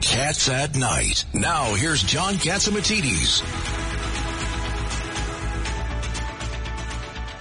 Cats at Night. Now here's John Catsimatidis.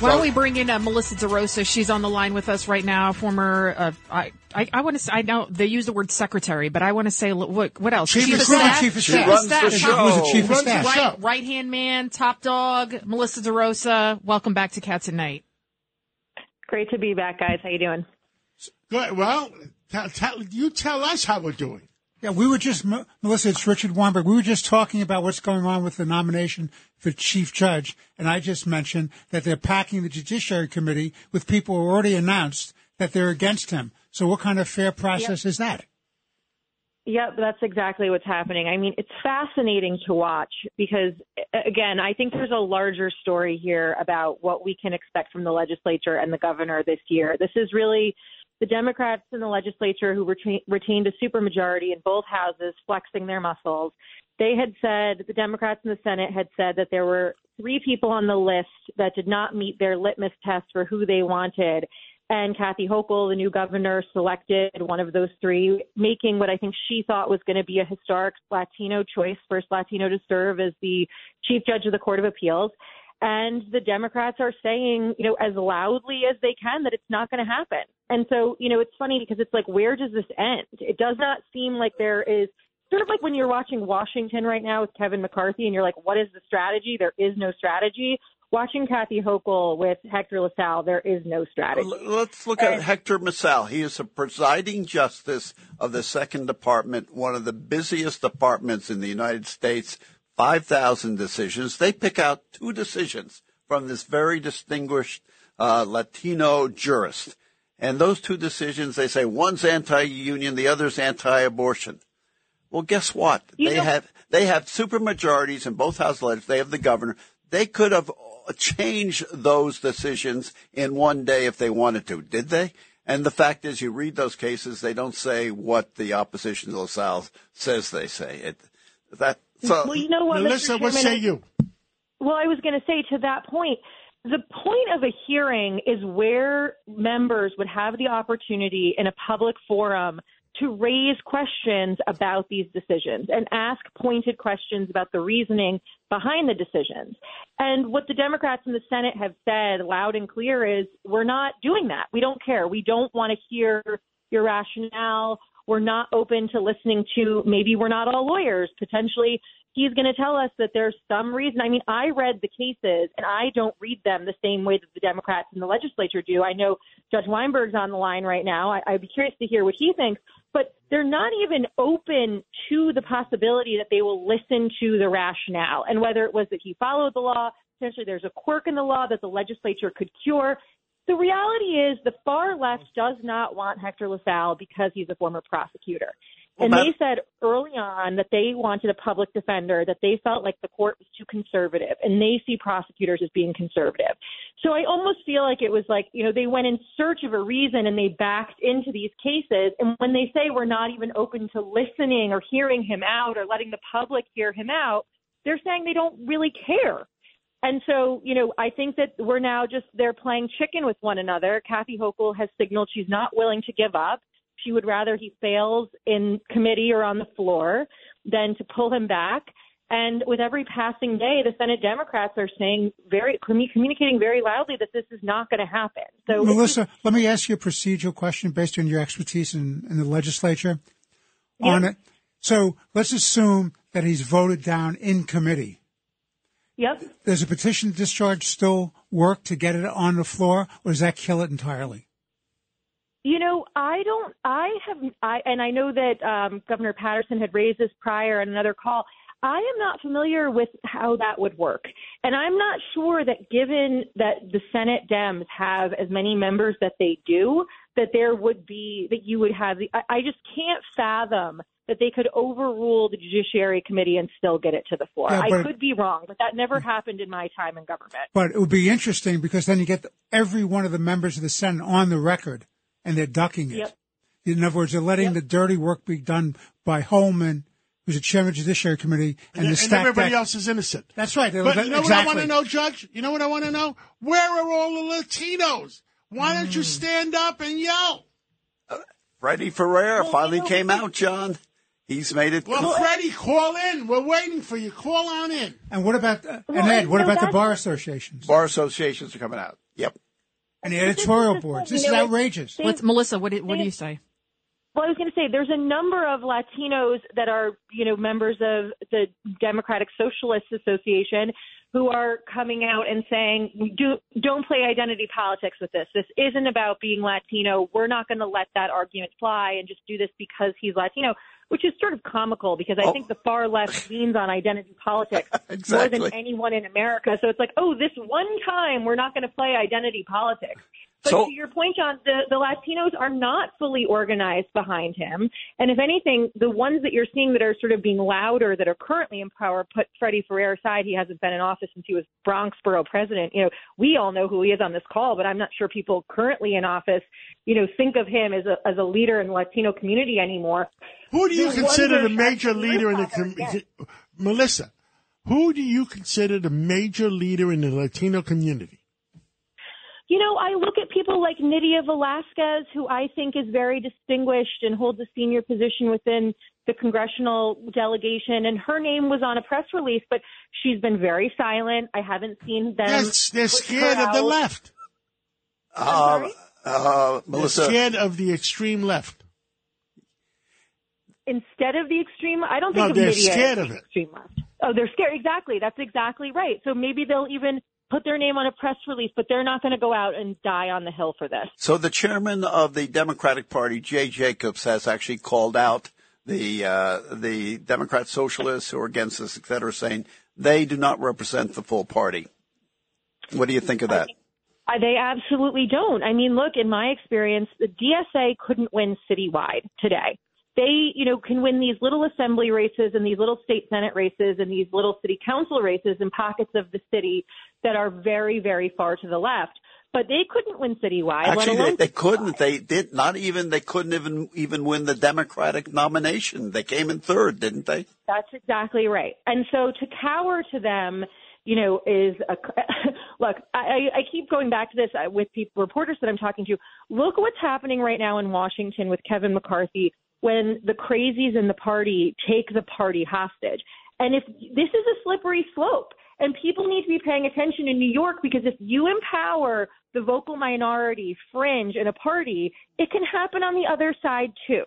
Why don't we bring in uh, Melissa DeRosa? She's on the line with us right now. Former, uh, I, I, I want to say, I know they use the word secretary, but I want to say what, what else? Chief, of staff. Chief of Chief staff. of staff. She was the chief of staff. Right, right hand man, top dog, Melissa DeRosa. Welcome back to Cats at Night. Great to be back, guys. How you doing? Good. Well, tell, tell, you tell us how we're doing. Yeah, we were just, Melissa, it's Richard Weinberg. We were just talking about what's going on with the nomination for chief judge. And I just mentioned that they're packing the Judiciary Committee with people who already announced that they're against him. So what kind of fair process Yep. is that? Yep, that's exactly what's happening. I mean, it's fascinating to watch because, again, I think there's a larger story here about what we can expect from the legislature and the governor this year. This is really the Democrats in the legislature who retain, retained a supermajority in both houses, flexing their muscles. They had said, the Democrats in the Senate had said that there were three people on the list that did not meet their litmus test for who they wanted. And Kathy Hochul, the new governor, selected one of those three, making what I think she thought was going to be a historic Latino choice, first Latino to serve as the chief judge of the Court of Appeals. And the Democrats are saying, you know, as loudly as they can that it's not going to happen. And so, you know, it's funny because it's like, where does this end? It does not seem like there is sort of like when you're watching Washington right now with Kevin McCarthy and you're like, what is the strategy? There is no strategy. Watching Kathy Hochul with Hector LaSalle, there is no strategy. Let's look at Hector LaSalle. He is a presiding justice of the Second Department, one of the busiest departments in the United States. 5,000 decisions. They pick out two decisions from this very distinguished uh, Latino jurist. And those two decisions, they say one's anti-union, the other's anti-abortion. Well, guess what? You they know- have they have supermajorities in both houses. of legislatures. They have the governor. They could have changed those decisions in one day if they wanted to. Did they? And the fact is, you read those cases, they don't say what the opposition to LaSalle says they say. It that so. well, you know what, Melissa, Mr. what say you? Well, I was going to say to that point, the point of a hearing is where members would have the opportunity in a public forum to raise questions about these decisions and ask pointed questions about the reasoning behind the decisions. And what the Democrats in the Senate have said loud and clear is we're not doing that. We don't care. We don't want to hear your rationale. We're not open to listening to maybe we're not all lawyers. Potentially, he's going to tell us that there's some reason. I mean, I read the cases and I don't read them the same way that the Democrats in the legislature do. I know Judge Weinberg's on the line right now. I, I'd be curious to hear what he thinks, but they're not even open to the possibility that they will listen to the rationale and whether it was that he followed the law. Potentially, there's a quirk in the law that the legislature could cure. The reality is the far left does not want Hector LaSalle because he's a former prosecutor. And Well, they said early on that they wanted a public defender, that they felt like the court was too conservative, and they see prosecutors as being conservative. So I almost feel like it was like, you know, they went in search of a reason and they backed into these cases. And when they say we're not even open to listening or hearing him out or letting the public hear him out, they're saying they don't really care. And so, you know, I think that we're now just they're playing chicken with one another. Kathy Hochul has signaled she's not willing to give up. She would rather he fails in committee or on the floor than to pull him back. And with every passing day, the Senate Democrats are saying very communicating very loudly that this is not going to happen. So Melissa, let me ask you a procedural question based on your expertise in, in the legislature on it. So let's assume that he's voted down in committee. Yep. Does a petition discharge still work to get it on the floor, or does that kill it entirely? You know, I don't. I have. I and I know that um, Governor Paterson had raised this prior in another call. I am not familiar with how that would work, and I'm not sure that given that the Senate Dems have as many members that they do, that there would be that you would have. The, I, I just can't fathom that they could overrule the Judiciary Committee and still get it to the floor. Yeah, I could be wrong, but that never happened in my time in government. But it would be interesting because then you get every one of the members of the Senate on the record and they're ducking it. Yep. In other words, they're letting yep. the dirty work be done by Hoylman, who's the chairman of the Judiciary Committee, and, and, and everybody else is innocent. That's right. But you know exactly. what I want to know, Judge? You know what I want to know? Where are all the Latinos? Why don't you mm. stand up and yell? Uh, Freddie Ferrer well, finally came out, John. He's made it. Well, Freddie, call in. We're waiting for you. Call on in. And what about uh, well, and Ed? What about the bar associations? Bar associations are coming out. Yep. And the editorial boards. This is outrageous. What's Melissa? What do, what do you say? Well, I was going to say there's a number of Latinos that are, you know, members of the Democratic Socialists Association who are coming out and saying, Do, don't play identity politics with this. This isn't about being Latino. We're not going to let that argument fly and just do this because he's Latino which is sort of comical because I oh. think the far left leans on identity politics exactly. more than anyone in America. So it's like, oh, this one time we're not going to play identity politics. But so, to your point, John, the, the Latinos are not fully organized behind him. And if anything, the ones that you're seeing that are sort of being louder, that are currently in power, put Freddie Ferrer aside. He hasn't been in office since he was Bronx borough president. You know, we all know who he is on this call, but I'm not sure people currently in office, you know, think of him as a, as a leader in the Latino community anymore. Who do you consider the major leader in the community? Melissa, who do you consider the major leader in the Latino community? You know, I look at people like Nydia Velázquez, who I think is very distinguished and holds a senior position within the congressional delegation. And her name was on a press release, but she's been very silent. I haven't seen them. Yes, they're scared of the left. Uh, uh, Melissa. They're scared of the extreme left. Instead of the extreme, I don't think no, of they're scared of it. extreme left. Oh, they're scared. Exactly. That's exactly right. So maybe they'll even put their name on a press release, but they're not going to go out and die on the hill for this. So the chairman of the Democratic Party, Jay Jacobs, has actually called out the uh, the Democrat socialists who are against this, et cetera, saying they do not represent the full party. What do you think of that? I, they absolutely don't. I mean, look, in my experience, the DSA couldn't win citywide today they, you know, can win these little assembly races and these little state senate races and these little city council races in pockets of the city that are very, very far to the left. But they couldn't win citywide. Actually, they, they couldn't. They did not even. They couldn't even even win the Democratic nomination. They came in third, didn't they? That's exactly right. And so to cower to them, you know, is a look. I, I keep going back to this uh, with people, reporters that I'm talking to. Look what's happening right now in Washington with Kevin McCarthy when the crazies in the party take the party hostage. And if this is a slippery slope, and people need to be paying attention in New York because if you empower the vocal minority, fringe, in a party, it can happen on the other side too.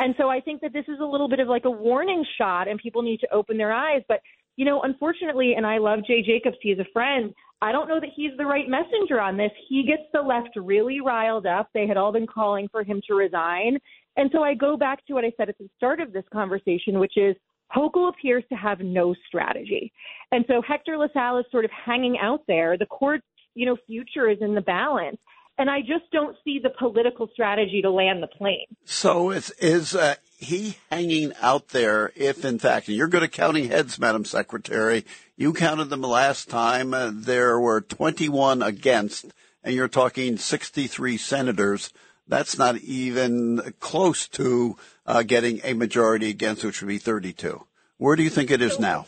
And so I think that this is a little bit of like a warning shot, and people need to open their eyes. But you know, unfortunately, and I love Jay Jacobs, he's a friend. I don't know that he's the right messenger on this. He gets the left really riled up. They had all been calling for him to resign. And so I go back to what I said at the start of this conversation, which is Hochul appears to have no strategy. And so Hector LaSalle is sort of hanging out there. The court's, you know, future is in the balance. And I just don't see the political strategy to land the plane. So is, is uh, he hanging out there if, in fact, you're good at counting heads, Madam Secretary, you counted them last time, uh, there were 21 against, and you're talking 63 senators that's not even close to uh, getting a majority against, which would be 32. Where do you think it is now?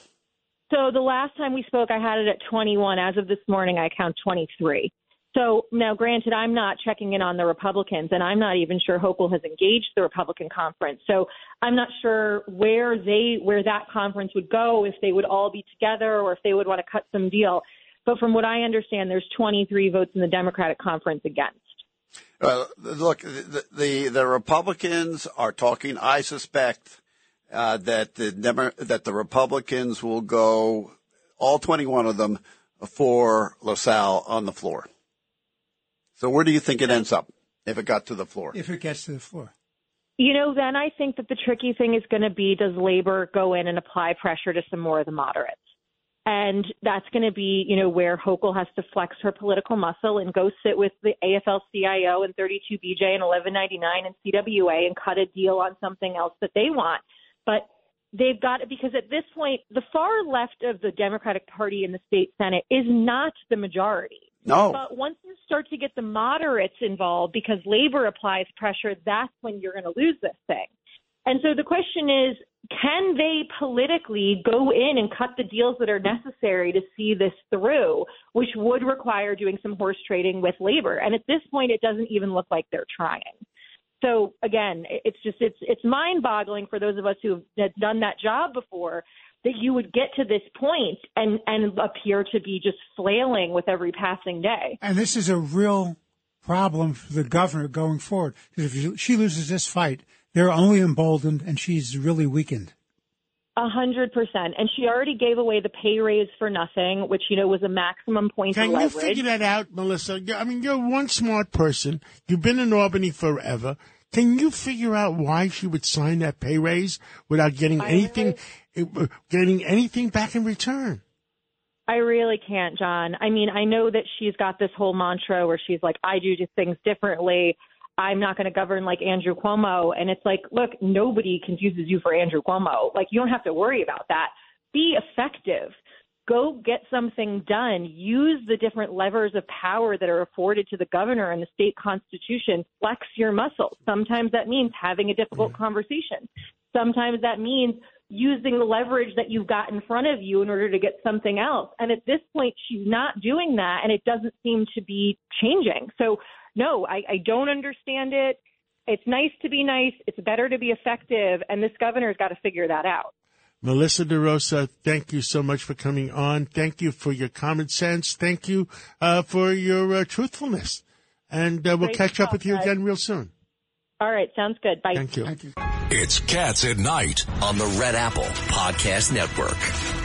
So the last time we spoke, I had it at 21. As of this morning, I count 23. So now, granted, I'm not checking in on the Republicans, and I'm not even sure Hochul has engaged the Republican conference. So I'm not sure where they where that conference would go if they would all be together or if they would want to cut some deal. But from what I understand, there's 23 votes in the Democratic conference against. Uh, look, the, the, the Republicans are talking. I suspect uh, that the Demo- that the Republicans will go all 21 of them for LaSalle on the floor. So where do you think it ends up if it got to the floor? If it gets to the floor. You know, then I think that the tricky thing is going to be does labor go in and apply pressure to some more of the moderates? And that's going to be, you know, where Hochul has to flex her political muscle and go sit with the AFL-CIO and 32BJ and 1199 and CWA and cut a deal on something else that they want. but they've got it because at this point, the far left of the Democratic Party in the state Senate is not the majority. No. But once you start to get the moderates involved because labor applies pressure, that's when you're going to lose this thing. And so the question is can they politically go in and cut the deals that are necessary to see this through, which would require doing some horse trading with labor? And at this point, it doesn't even look like they're trying. So again, it's just it's it's mind-boggling for those of us who have done that job before that you would get to this point and and appear to be just flailing with every passing day. And this is a real problem for the governor going forward because if she loses this fight, they're only emboldened and she's really weakened. A hundred percent, and she already gave away the pay raise for nothing, which you know was a maximum point Can of you leverage. figure that out, Melissa? I mean, you're one smart person. You've been in Albany forever. Can you figure out why she would sign that pay raise without getting I anything, uh, getting anything back in return? I really can't, John. I mean, I know that she's got this whole mantra where she's like, I do things differently. I'm not going to govern like Andrew Cuomo. And it's like, look, nobody confuses you for Andrew Cuomo. Like, you don't have to worry about that. Be effective. Go get something done. Use the different levers of power that are afforded to the governor and the state constitution. Flex your muscles. Sometimes that means having a difficult mm-hmm. conversation. Sometimes that means using the leverage that you've got in front of you in order to get something else. And at this point, she's not doing that, and it doesn't seem to be changing. So no, I, I don't understand it. It's nice to be nice. It's better to be effective. And this governor's got to figure that out. Melissa DeRosa, thank you so much for coming on. Thank you for your common sense. Thank you uh, for your uh, truthfulness. And uh, we'll Great catch up with you guys. again real soon. All right. Sounds good. Bye. Thank you. Thank you. It's Cats at Night on the Red Apple Podcast Network.